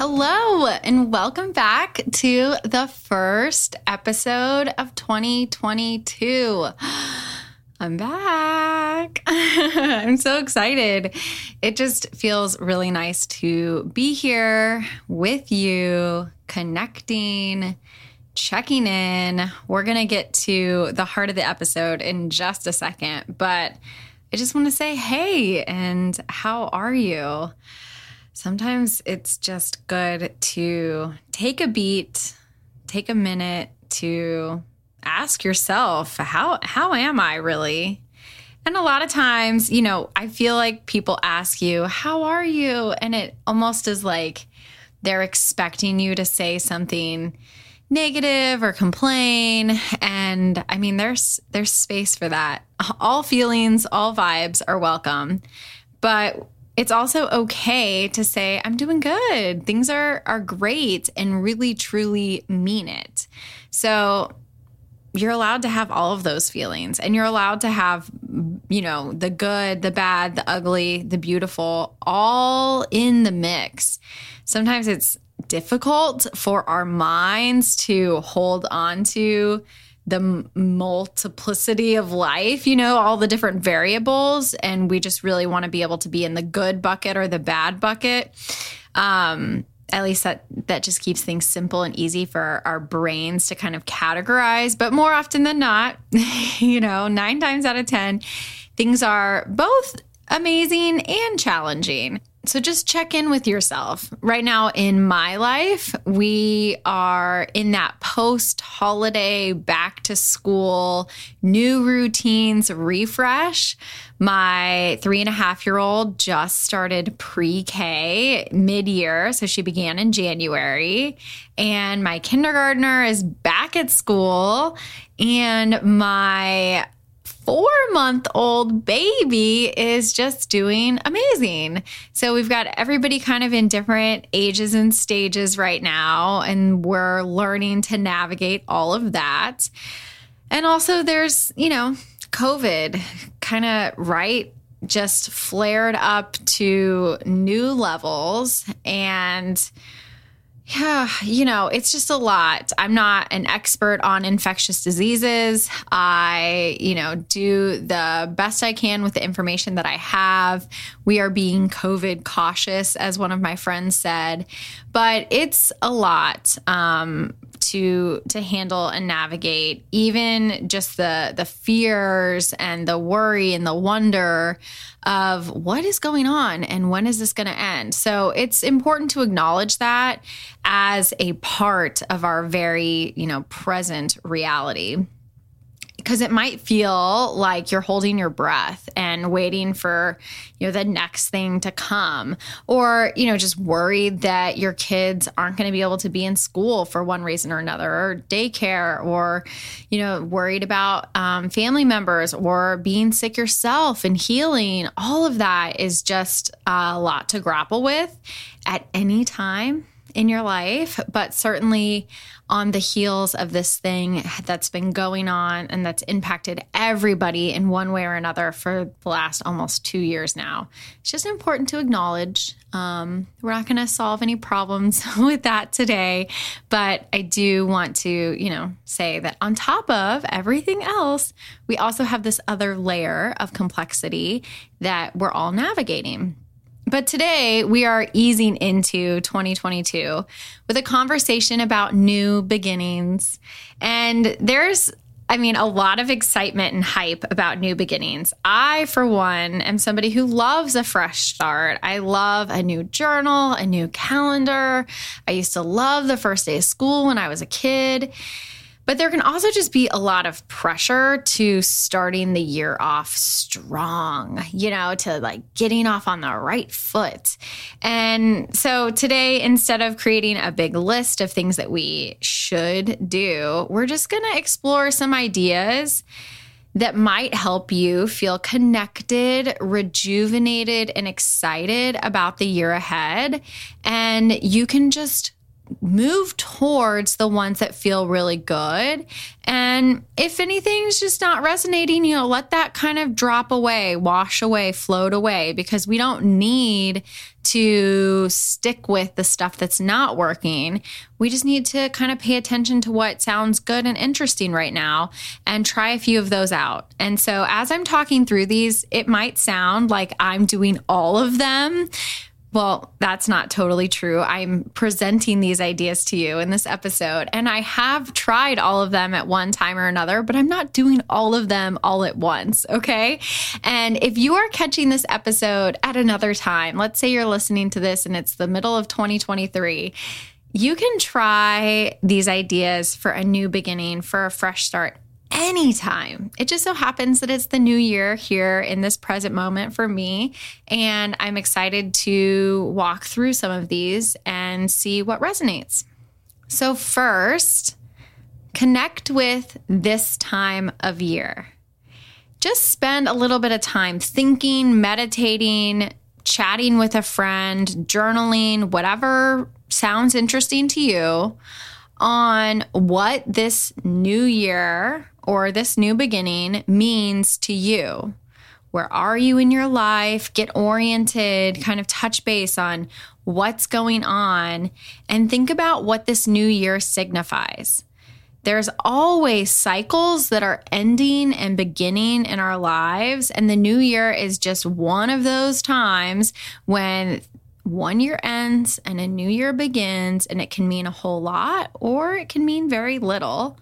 Hello, and welcome back to the first episode of 2022. I'm back. I'm so excited. It just feels really nice to be here with you, connecting, checking in. We're going to get to the heart of the episode in just a second, but I just want to say, hey, and how are you? Sometimes it's just good to take a beat, take a minute to ask yourself, how how am I really? And a lot of times, you know, I feel like people ask you, "How are you?" and it almost is like they're expecting you to say something negative or complain and i mean there's there's space for that all feelings all vibes are welcome but it's also okay to say i'm doing good. Things are are great and really truly mean it. So you're allowed to have all of those feelings and you're allowed to have you know the good the bad the ugly the beautiful all in the mix. Sometimes it's difficult for our minds to hold on to the multiplicity of life, you know, all the different variables. And we just really want to be able to be in the good bucket or the bad bucket. Um, at least that that just keeps things simple and easy for our, our brains to kind of categorize. But more often than not, you know, nine times out of 10, things are both amazing and challenging. So just check in with yourself. Right now in my life, we are in that post holiday, back to school, new routines refresh. My three and a half year old just started pre K mid year. So she began in January. And my kindergartner is back at school. And my four month old baby is just doing amazing. So we've got everybody kind of in different ages and stages right now, and we're learning to navigate all of that. And also, there's, you know, COVID kind of right just flared up to new levels. And yeah, you know, it's just a lot. I'm not an expert on infectious diseases. I, you know, do the best I can with the information that I have. We are being COVID cautious, as one of my friends said, but it's a lot. Um, to to handle and navigate even just the the fears and the worry and the wonder of what is going on and when is this going to end. So it's important to acknowledge that as a part of our very you know present reality because it might feel like you're holding your breath and waiting for you know the next thing to come. Or you know just worried that your kids aren't going to be able to be in school for one reason or another or daycare or you know worried about um, family members or being sick yourself and healing. All of that is just a lot to grapple with at any time in your life, but certainly on the heels of this thing that's been going on and that's impacted everybody in one way or another for the last almost two years now. It's just important to acknowledge. Um, we're not going to solve any problems with that today, but I do want to, you know, say that on top of everything else, we also have this other layer of complexity that we're all navigating. But today we are easing into 2022 with a conversation about new beginnings. And there's, I mean, a lot of excitement and hype about new beginnings. I, for one, am somebody who loves a fresh start. I love a new journal, a new calendar. I used to love the first day of school when I was a kid. But there can also just be a lot of pressure to starting the year off strong, you know, to like getting off on the right foot. And so today, instead of creating a big list of things that we should do, we're just going to explore some ideas that might help you feel connected, rejuvenated, and excited about the year ahead. And you can just move towards the ones that feel really good. And if anything's just not resonating, you know, let that kind of drop away, wash away, float away, because we don't need to stick with the stuff that's not working. We just need to kind of pay attention to what sounds good and interesting right now and try a few of those out. And so as I'm talking through these, it might sound like I'm doing all of them well, that's not totally true. I'm presenting these ideas to you in this episode, and I have tried all of them at one time or another, but I'm not doing all of them all at once. Okay. And if you are catching this episode at another time, let's say you're listening to this and it's the middle of 2023 you can try these ideas for a new beginning, for a fresh start anytime. It just so happens that it's the new year here in this present moment for me. And I'm excited to walk through some of these and see what resonates. So, first, connect with this time of year. Just spend a little bit of time thinking, meditating, chatting with a friend, journaling, whatever sounds interesting to you on what this new year or this new beginning means to you. Where are you in your life? Get oriented, kind of touch base on what's going on, and think about what this new year signifies. There's always cycles that are ending and beginning in our lives, and the new year is just one of those times when one year ends and a new year begins, and it can mean a whole lot or it can mean very little.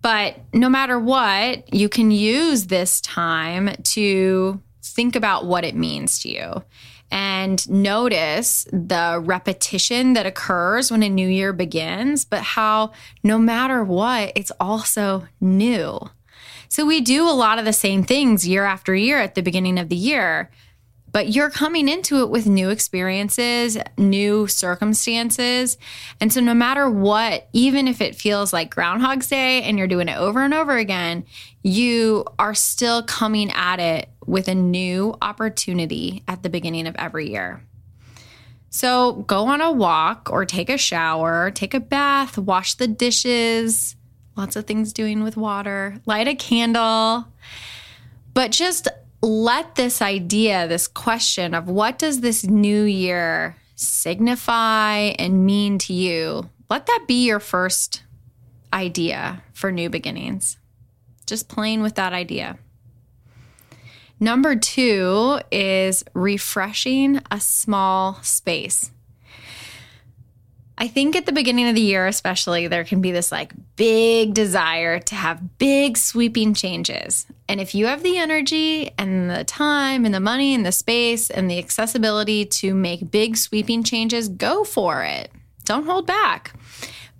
But no matter what, you can use this time to think about what it means to you and notice the repetition that occurs when a new year begins, but how no matter what, it's also new. So we do a lot of the same things year after year at the beginning of the year but you're coming into it with new experiences, new circumstances. And so, no matter what, even if it feels like Groundhog's Day and you're doing it over and over again, you are still coming at it with a new opportunity at the beginning of every year. So, go on a walk or take a shower, take a bath, wash the dishes, lots of things doing with water, light a candle. But just let this idea, this question of what does this new year signify and mean to you, let that be your first idea for new beginnings. Just playing with that idea. Number two is refreshing a small space. I think at the beginning of the year, especially, there can be this like big desire to have big sweeping changes. And if you have the energy and the time and the money and the space and the accessibility to make big sweeping changes, go for it. Don't hold back.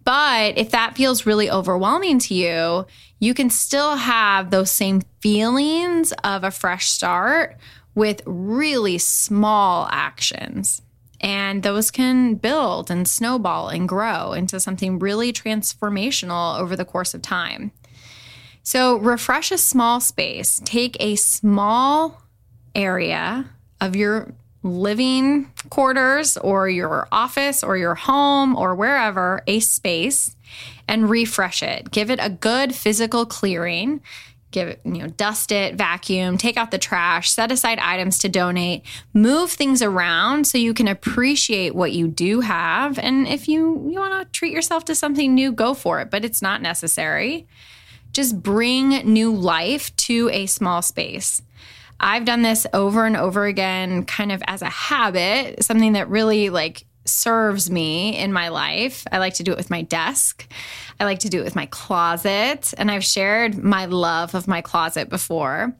But if that feels really overwhelming to you, you can still have those same feelings of a fresh start with really small actions. And those can build and snowball and grow into something really transformational over the course of time. So, refresh a small space. Take a small area of your living quarters or your office or your home or wherever, a space, and refresh it. Give it a good physical clearing give it, you know, dust it, vacuum, take out the trash, set aside items to donate, move things around so you can appreciate what you do have. And if you, you want to treat yourself to something new, go for it, but it's not necessary. Just bring new life to a small space. I've done this over and over again, kind of as a habit, something that really like serves me in my life. I like to do it with my desk. I like to do it with my closet. And I've shared my love of my closet before.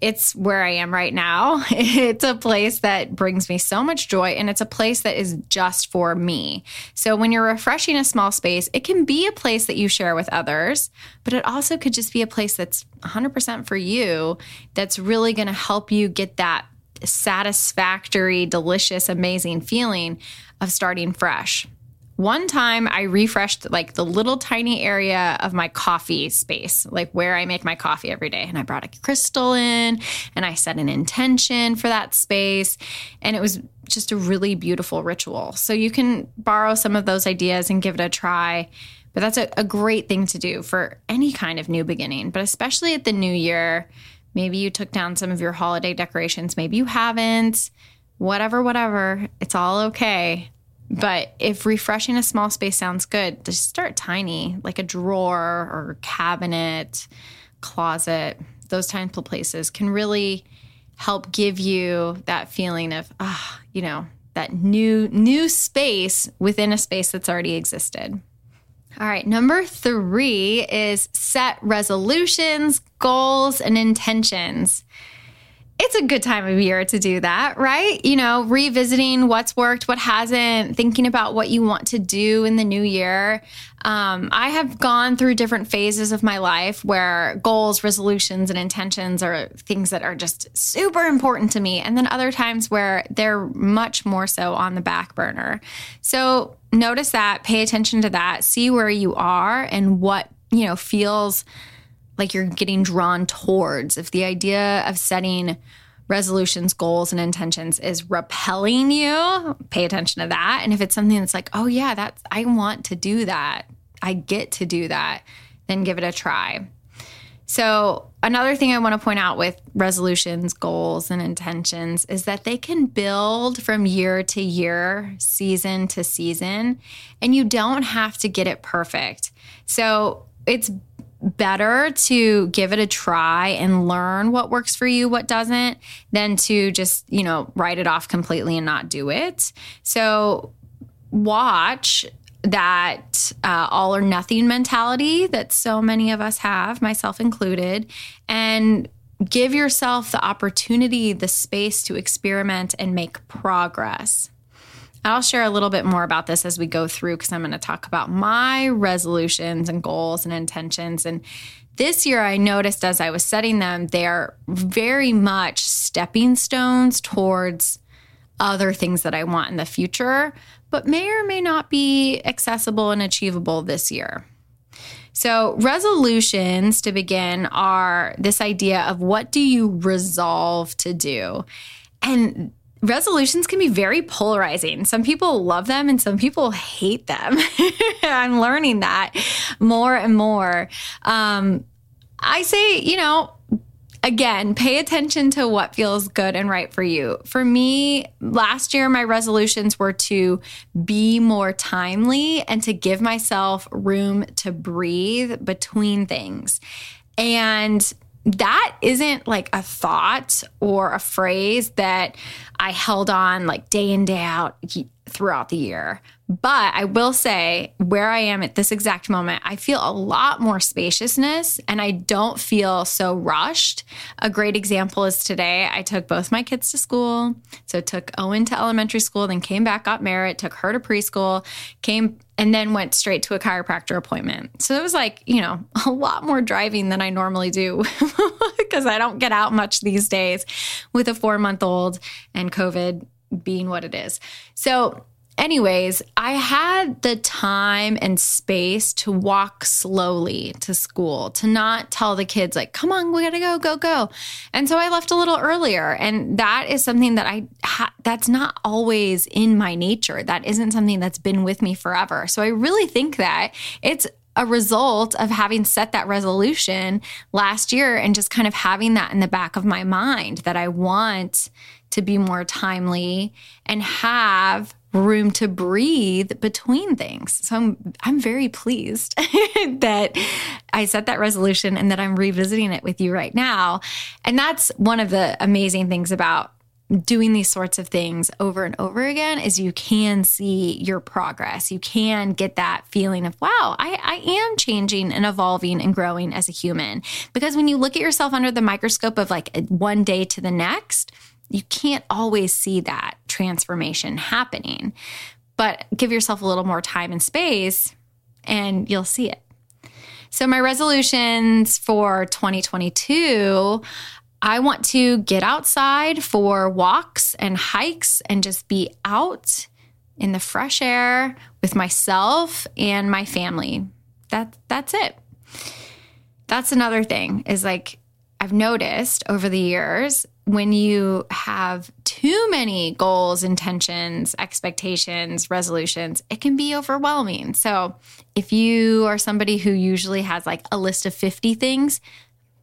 It's where I am right now. It's a place that brings me so much joy, and it's a place that is just for me. So, when you're refreshing a small space, it can be a place that you share with others, but it also could just be a place that's 100% for you that's really going to help you get that satisfactory, delicious, amazing feeling of starting fresh. One time I refreshed like the little tiny area of my coffee space, like where I make my coffee every day. And I brought a crystal in and I set an intention for that space. And it was just a really beautiful ritual. So you can borrow some of those ideas and give it a try. But that's a, a great thing to do for any kind of new beginning, but especially at the new year. Maybe you took down some of your holiday decorations, maybe you haven't. Whatever, whatever. It's all okay but if refreshing a small space sounds good, just start tiny, like a drawer or cabinet, closet. Those types of places can really help give you that feeling of, ah, you know, that new new space within a space that's already existed. All right, number 3 is set resolutions, goals, and intentions it's a good time of year to do that, right? You know, revisiting what's worked, what hasn't, thinking about what you want to do in the new year. Um, I have gone through different phases of my life where goals, resolutions, and intentions are things that are just super important to me. And then other times where they're much more so on the back burner. So notice that, pay attention to that, see where you are and what, you know, feels like you're getting drawn towards, if the idea of setting resolutions, goals, and intentions is repelling you, pay attention to that. And if it's something that's like, oh, yeah, that's, I want to do that, I get to do that, then give it a try. So, another thing I want to point out with resolutions, goals, and intentions is that they can build from year to year, season to season, and you don't have to get it perfect. So, it's better to give it a try and learn what works for you, what doesn't, than to just, you know, write it off completely and not do it. So watch that uh, all or nothing mentality that so many of us have, myself included, and give yourself the opportunity, the space to experiment and make progress. I'll share a little bit more about this as we go through because I'm going to talk about my resolutions and goals and intentions. And this year, I noticed as I was setting them, they are very much stepping stones towards other things that I want in the future, but may or may not be accessible and achievable this year. So, resolutions to begin are this idea of what do you resolve to do? And resolutions can be very polarizing. Some people love them and some people hate them. I'm learning that more and more. Um, I say, you know, again, pay attention to what feels good and right for you. For me, last year, my resolutions were to be more timely and to give myself room to breathe between things. And that isn't like a thought or a phrase that I held on like day in, day out throughout the year. But I will say, where I am at this exact moment, I feel a lot more spaciousness and I don't feel so rushed. A great example is today I took both my kids to school. So took Owen to elementary school, then came back, got Merritt, took her to preschool, came and then went straight to a chiropractor appointment. So it was like, you know, a lot more driving than I normally do because I don't get out much these days with a four month old and COVID being what it is. So anyways, I had the time and space to walk slowly to school, to not tell the kids, like, come on, we gotta go, go, go. And so I left a little earlier. And that is something that I, ha- that's not always in my nature. That isn't something that's been with me forever. So I really think that it's, a result of having set that resolution last year and just kind of having that in the back of my mind that I want to be more timely and have room to breathe between things. So I'm I'm very pleased that I set that resolution and that I'm revisiting it with you right now. And that's one of the amazing things about doing these sorts of things over and over again is you can see your progress. You can get that feeling of, wow, I, I am changing and evolving and growing as a human. Because when you look at yourself under the microscope of like one day to the next, you can't always see that transformation happening. But give yourself a little more time and space and you'll see it. So, my resolutions for 2022 I want to get outside for walks and hikes and just be out in the fresh air with myself and my family. That that's it. That's another thing is like I've noticed over the years when you have too many goals, intentions, expectations, resolutions, it can be overwhelming. So, if you are somebody who usually has like a list of 50 things,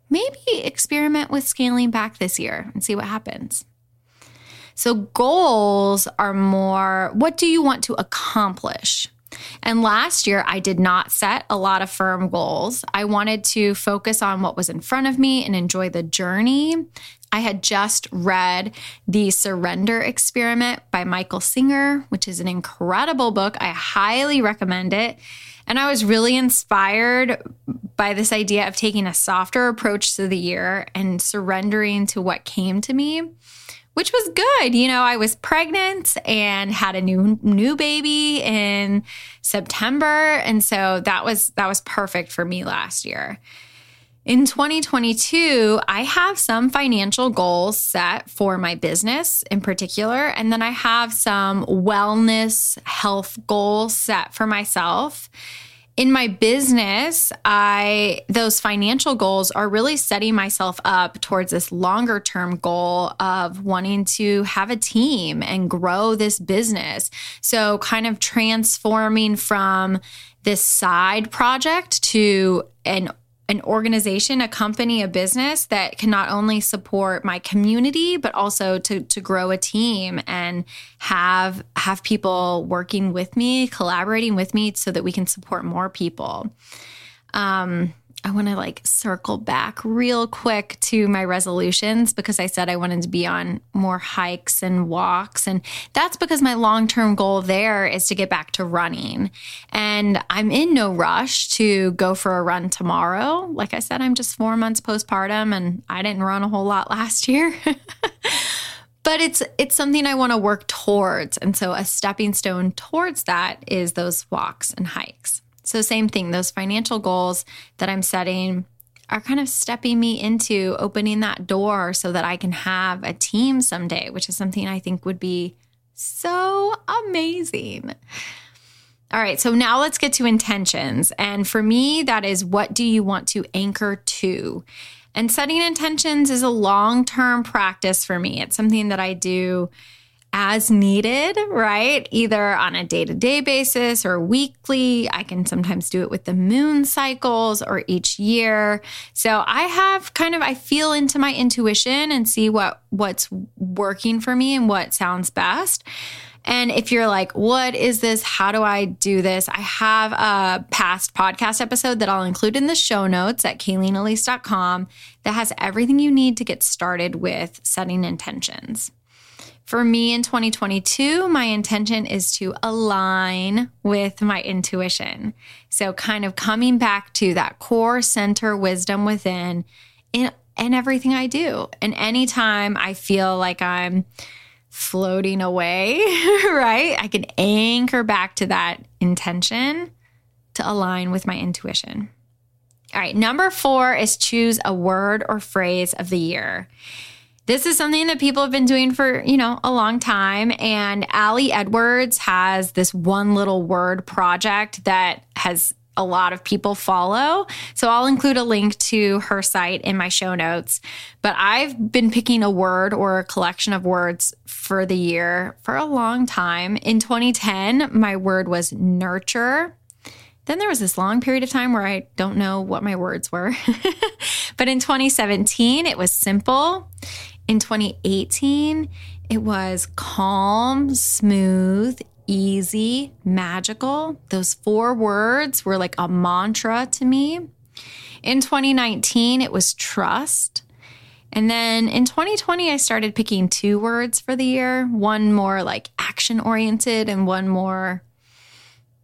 maybe experiment with scaling back this year and see what happens. So, goals are more what do you want to accomplish? And last year, I did not set a lot of firm goals. I wanted to focus on what was in front of me and enjoy the journey. I had just read The Surrender Experiment by Michael Singer, which is an incredible book. I highly recommend it. And I was really inspired by this idea of taking a softer approach to the year and surrendering to what came to me, which was good. You know, I was pregnant and had a new new baby in September, and so that was that was perfect for me last year. In 2022, I have some financial goals set for my business in particular. And then I have some wellness health goals set for myself. In my business, I those financial goals are really setting myself up towards this longer term goal of wanting to have a team and grow this business. So kind of transforming from this side project to an an organization, a company, a business that can not only support my community, but also to, to grow a team and have have people working with me, collaborating with me so that we can support more people. Um, I want to like circle back real quick to my resolutions because I said I wanted to be on more hikes and walks. And that's because my long term goal there is to get back to running. And I'm in no rush to go for a run tomorrow. Like I said, I'm just four months postpartum and I didn't run a whole lot last year. but it's it's something I want to work towards. And so a stepping stone towards that is those walks and hikes. So, same thing, those financial goals that I'm setting are kind of stepping me into opening that door so that I can have a team someday, which is something I think would be so amazing. All right, so now let's get to intentions. And for me, that is what do you want to anchor to? And setting intentions is a long term practice for me. It's something that I do as needed, right? Either on a day to day basis or weekly. I can sometimes do it with the moon cycles or each year. So I have kind of, I feel into my intuition and see what, what's working for me and what sounds best. And if you're like, what is this? How do I do this? I have a past podcast episode that I'll include in the show notes at kayleenelise.com that has everything you need to get started with setting intentions. For me in 2022, my intention is to align with my intuition. So, kind of coming back to that core center wisdom within in, in everything I do. And anytime I feel like I'm floating away, right, I can anchor back to that intention to align with my intuition. All right, number four is choose a word or phrase of the year. This is something that people have been doing for, you know, a long time. And Ali Edwards has this one little word project that has a lot of people follow. So I'll include a link to her site in my show notes. But I've been picking a word or a collection of words for the year for a long time. In 2010, my word was nurture. Then there was this long period of time where I don't know what my words were. but in 2017, it was simple. In 2018, it was calm, smooth, easy, magical. Those four words were like a mantra to me. In 2019, it was trust. And then in 2020, I started picking two words for the year one more like action oriented, and one more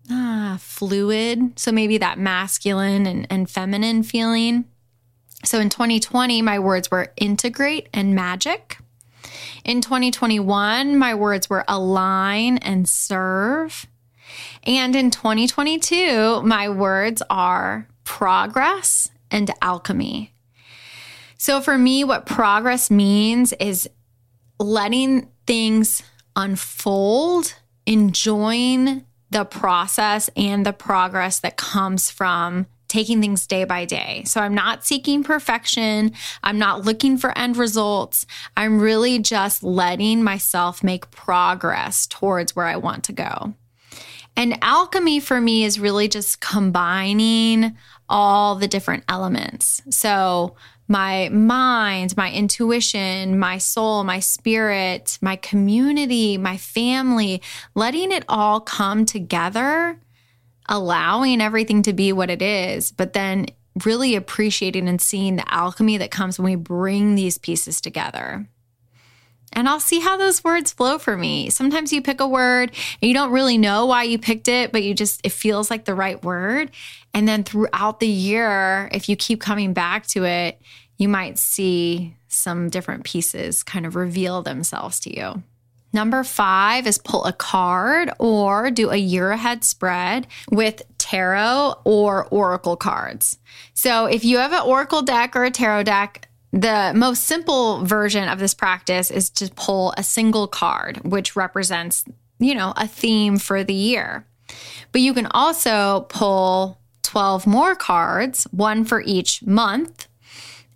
ah, fluid. So maybe that masculine and, and feminine feeling. So in 2020, my words were integrate and magic. In 2021, my words were align and serve. And in 2022, my words are progress and alchemy. So for me, what progress means is letting things unfold, enjoying the process and the progress that comes from taking things day by day. So I'm not seeking perfection. I'm not looking for end results. I'm really just letting myself make progress towards where I want to go. And alchemy for me is really just combining all the different elements. So my mind, my intuition, my soul, my spirit, my community, my family, letting it all come together, allowing everything to be what it is, but then really appreciating and seeing the alchemy that comes when we bring these pieces together. And I'll see how those words flow for me. Sometimes you pick a word and you don't really know why you picked it, but you just, it feels like the right word. And then throughout the year, if you keep coming back to it, you might see some different pieces kind of reveal themselves to you. Number five is pull a card or do a year ahead spread with tarot or oracle cards. So if you have an oracle deck or a tarot deck, the most simple version of this practice is to pull a single card, which represents, you know, a theme for the year. But you can also pull 12 more cards, one for each month.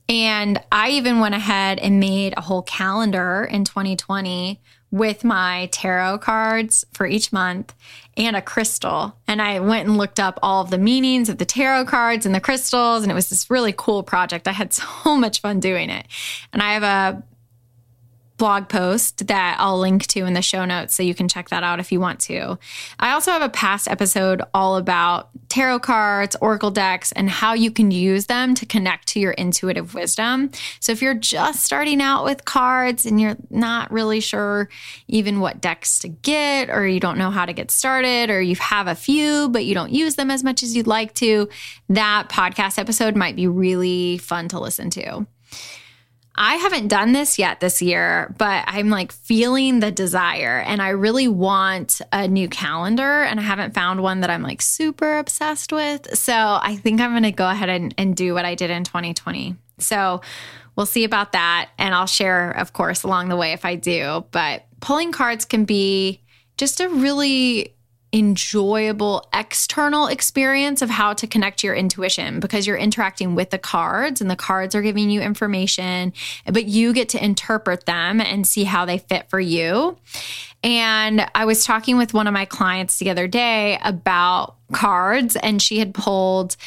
And I even went ahead and made a whole calendar in 2020 with my tarot cards for each month and a crystal. And I went and looked up all of the meanings of the tarot cards and the crystals. And it was this really cool project. I had so much fun doing it. And I have a blog post that I'll link to in the show notes so you can check that out if you want to. I also have a past episode all about tarot cards, oracle decks, and how you can use them to connect to your intuitive wisdom. So if you're just starting out with cards and you're not really sure even what decks to get, or you don't know how to get started, or you have a few but you don't use them as much as you'd like to, that podcast episode might be really fun to listen to. I haven't done this yet this year, but I'm like feeling the desire and I really want a new calendar and I haven't found one that I'm like super obsessed with. So I think I'm going to go ahead and, and do what I did in 2020. So we'll see about that. And I'll share, of course, along the way if I do. But pulling cards can be just a really enjoyable external experience of how to connect your intuition because you're interacting with the cards and the cards are giving you information, but you get to interpret them and see how they fit for you. And I was talking with one of my clients the other day about cards, and she had pulled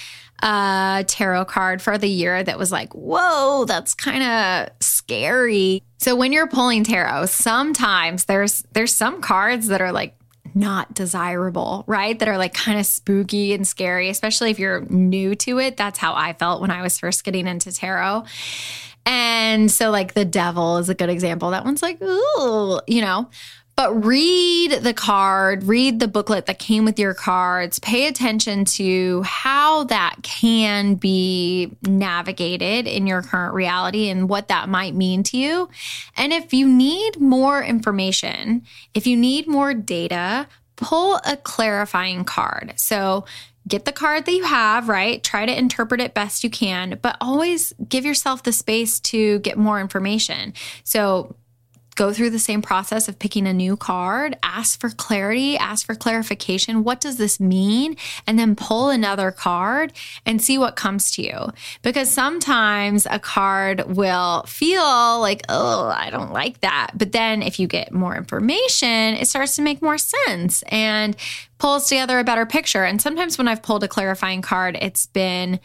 a tarot card for the year that was like, whoa, that's kind of scary. So when you're pulling tarot, sometimes there's there's some cards that are like not desirable, right? That are like kind of spooky and scary, especially if you're new to it. That's how I felt when I was first getting into tarot. And so, like, the devil is a good example. That one's like, ooh, you know. But read the card, read the booklet that came with your cards, pay attention to how that can be navigated in your current reality and what that might mean to you. And if you need more information, if you need more data, pull a clarifying card. So get the card that you have, right? Try to interpret it best you can, but always give yourself the space to get more information. So go through the same process of picking a new card, ask for clarity, ask for clarification. What does this mean? And then pull another card and see what comes to you. Because sometimes a card will feel like, oh, I don't like that. But then if you get more information, it starts to make more sense and pulls together a better picture. And sometimes when I've pulled a clarifying card, it's been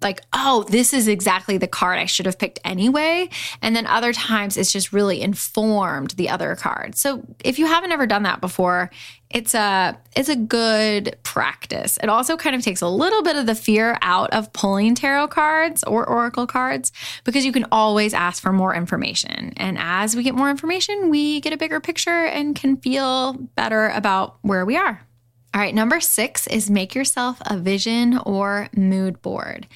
like, oh, this is exactly the card I should have picked anyway. And then other times it's just really informed the other card. So if you haven't ever done that before, it's a it's a good practice. It also kind of takes a little bit of the fear out of pulling tarot cards or oracle cards because you can always ask for more information. And as we get more information, we get a bigger picture and can feel better about where we are. All right, number six is make yourself a vision or mood board.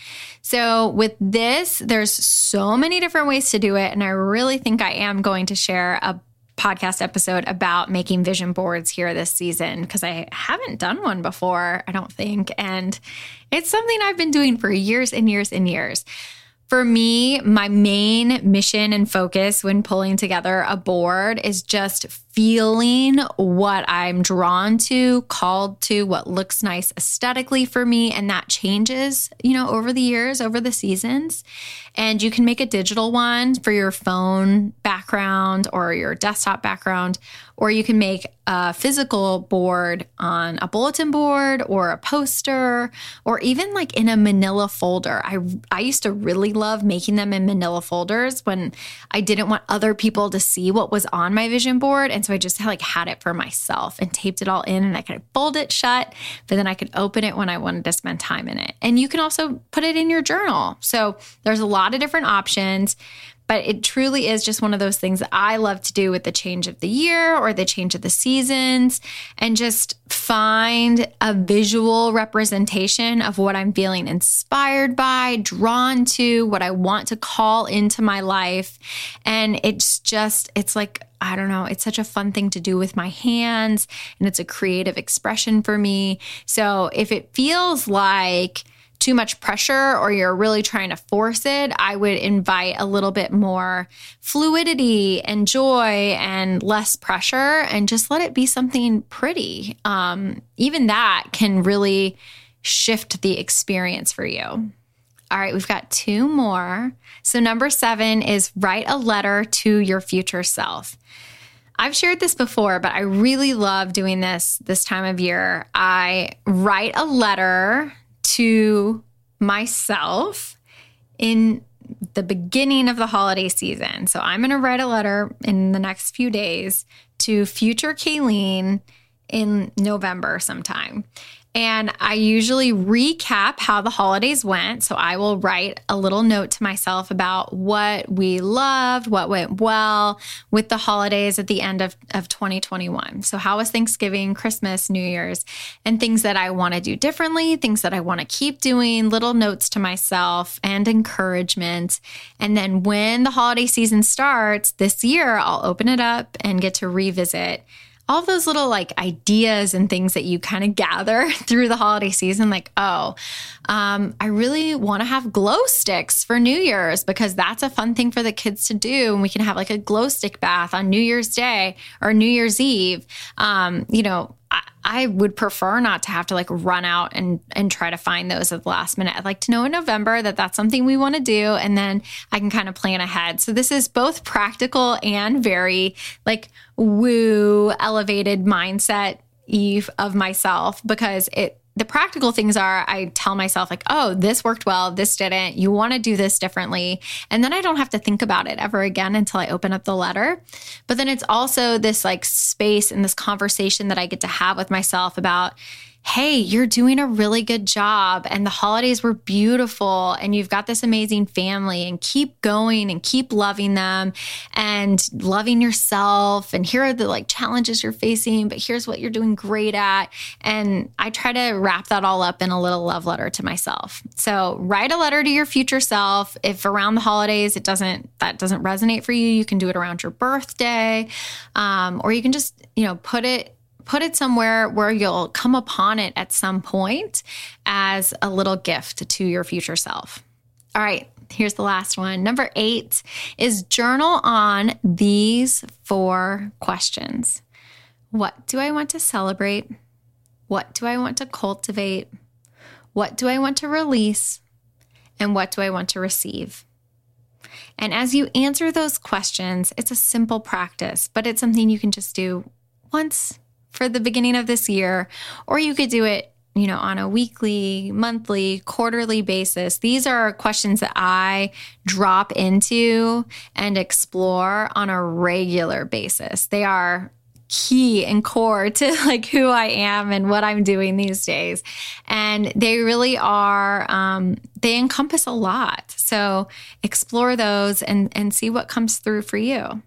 So, with this, there's so many different ways to do it. And I really think I am going to share a podcast episode about making vision boards here this season because I haven't done one before, I don't think. And it's something I've been doing for years and years and years. For me, my main mission and focus when pulling together a board is just feeling what I'm drawn to, called to, what looks nice aesthetically for me. And that changes, you know, over the years, over the seasons. And you can make a digital one for your phone background or your desktop background, or you can make a physical board on a bulletin board or a poster, or even like in a manila folder. I, I used to really love making them in manila folders when I didn't want other people to see what was on my vision board. And so I just like had it for myself and taped it all in and I could fold it shut, but then I could open it when I wanted to spend time in it. And you can also put it in your journal. So there's a lot of different options but it truly is just one of those things that I love to do with the change of the year or the change of the seasons and just find a visual representation of what I'm feeling inspired by, drawn to, what I want to call into my life. And it's just, it's like, I don't know, it's such a fun thing to do with my hands and it's a creative expression for me. So if it feels like, too much pressure or you're really trying to force it, I would invite a little bit more fluidity and joy and less pressure and just let it be something pretty. Um, even that can really shift the experience for you. All right, we've got two more. So, number seven is write a letter to your future self. I've shared this before, but I really love doing this this time of year. I write a letter to myself in the beginning of the holiday season. So I'm going to write a letter in the next few days to future Kayleen in November sometime. And I usually recap how the holidays went. So I will write a little note to myself about what we loved, what went well with the holidays at the end of, of 2021. So, how was Thanksgiving, Christmas, New Year's, and things that I want to do differently, things that I want to keep doing, little notes to myself and encouragement. And then when the holiday season starts this year, I'll open it up and get to revisit all those little like ideas and things that you kind of gather through the holiday season like oh um, i really want to have glow sticks for new year's because that's a fun thing for the kids to do and we can have like a glow stick bath on new year's day or new year's eve. Um, you know I would prefer not to have to like run out and and try to find those at the last minute. I'd like to know in November that that's something we want to do, and then I can kind of plan ahead. So this is both practical and very like woo elevated mindset eve of myself because it the practical things are I tell myself, like, oh, this worked well, this didn't. You want to do this differently. And then I don't have to think about it ever again until I open up the letter. But then it's also this like space and this conversation that I get to have with myself about, hey, you're doing a really good job and the holidays were beautiful and you've got this amazing family and keep going and keep loving them and loving yourself. And here are the like challenges you're facing, but here's what you're doing great at. And I try to wrap that all up in a little love letter to myself. So write a letter to your future self. If around the holidays it doesn't that doesn't resonate for you, you can do it around your birthday, um, or you can just you know put it put it somewhere where you'll come upon it at some point as a little gift to your future self. All right, here's the last one. Number eight is journal on these four questions What do I want to celebrate? What do I want to cultivate? What do I want to release? And what do I want to receive? And as you answer those questions, it's a simple practice, but it's something you can just do once for the beginning of this year, or you could do it you know, on a weekly, monthly, quarterly basis. These are questions that I drop into and explore on a regular basis. They are key and core to like who I am and what I'm doing these days. And they really are, um, they encompass a lot. So explore those and, and see what comes through for you.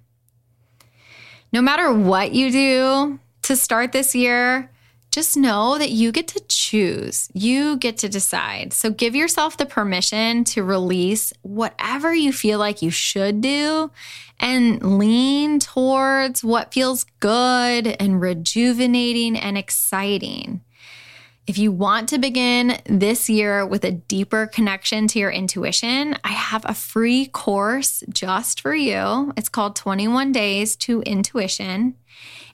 No matter what you do to start this year, just know that you get to choose. You get to decide. So give yourself the permission to release whatever you feel like you should do and lean towards what feels good and rejuvenating and exciting. If you want to begin this year with a deeper connection to your intuition, I have a free course just for you. It's called 21 Days to Intuition.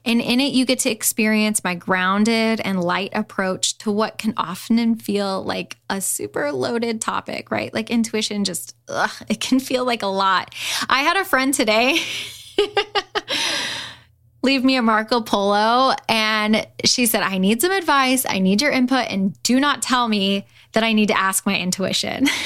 And in it, you get to experience my grounded and light approach to what can often feel like a super loaded topic, right? Like intuition just, ugh, it can feel like a lot. I had a friend today. leave me a Marco Polo. And she said, I need some advice. I need your input. And do not tell me that I need to ask my intuition.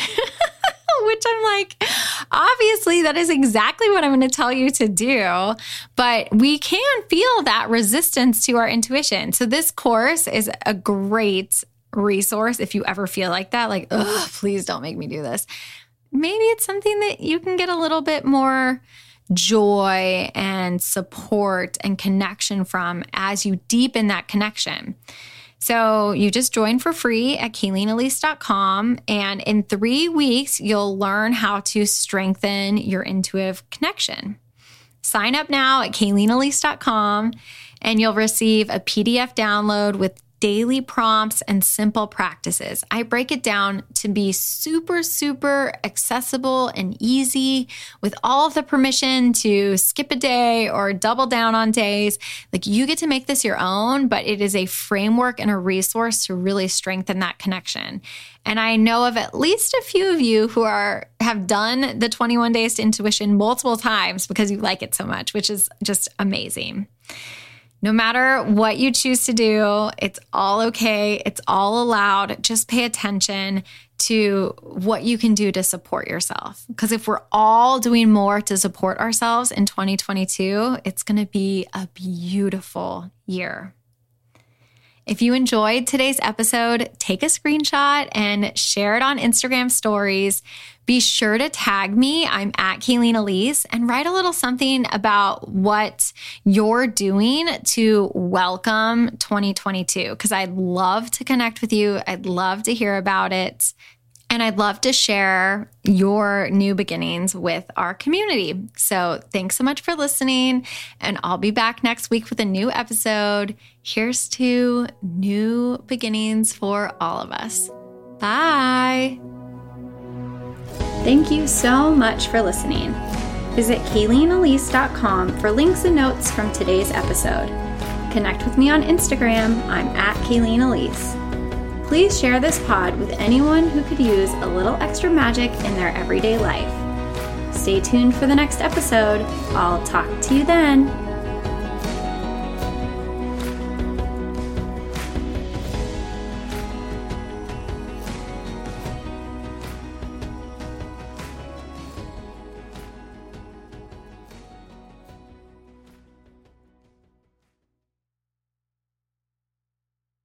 which I'm like, obviously, that is exactly what I'm going to tell you to do. But we can feel that resistance to our intuition. So, this course is a great resource if you ever feel like that, like, oh, please don't make me do this. Maybe it's something that you can get a little bit more joy and support and connection from as you deepen that connection. So you just join for free at KaileenElise.com. And in three weeks, you'll learn how to strengthen your intuitive connection. Sign up now at KaileenElise.com and you'll receive a PDF download with daily prompts and simple practices. I break it down to be super, super accessible and easy with all of the permission to skip a day or double down on days. Like you get to make this your own, but it is a framework and a resource to really strengthen that connection. And I know of at least a few of you who are have done the 21 days to intuition multiple times because you like it so much, which is just amazing. No matter what you choose to do, it's all okay. It's all allowed. Just pay attention to what you can do to support yourself. Because if we're all doing more to support ourselves in 2022, it's going to be a beautiful year. If you enjoyed today's episode, take a screenshot and share it on Instagram stories. Be sure to tag me. I'm at Kaileen Elise and write a little something about what you're doing to welcome 2022 because I'd love to connect with you. I'd love to hear about it. And I'd love to share your new beginnings with our community. So thanks so much for listening. And I'll be back next week with a new episode. Here's to new beginnings for all of us. Bye. Thank you so much for listening. Visit KaileenElise.com for links and notes from today's episode. Connect with me on Instagram. I'm at Kaileen Elise. Please share this pod with anyone who could use a little extra magic in their everyday life. Stay tuned for the next episode. I'll talk to you then.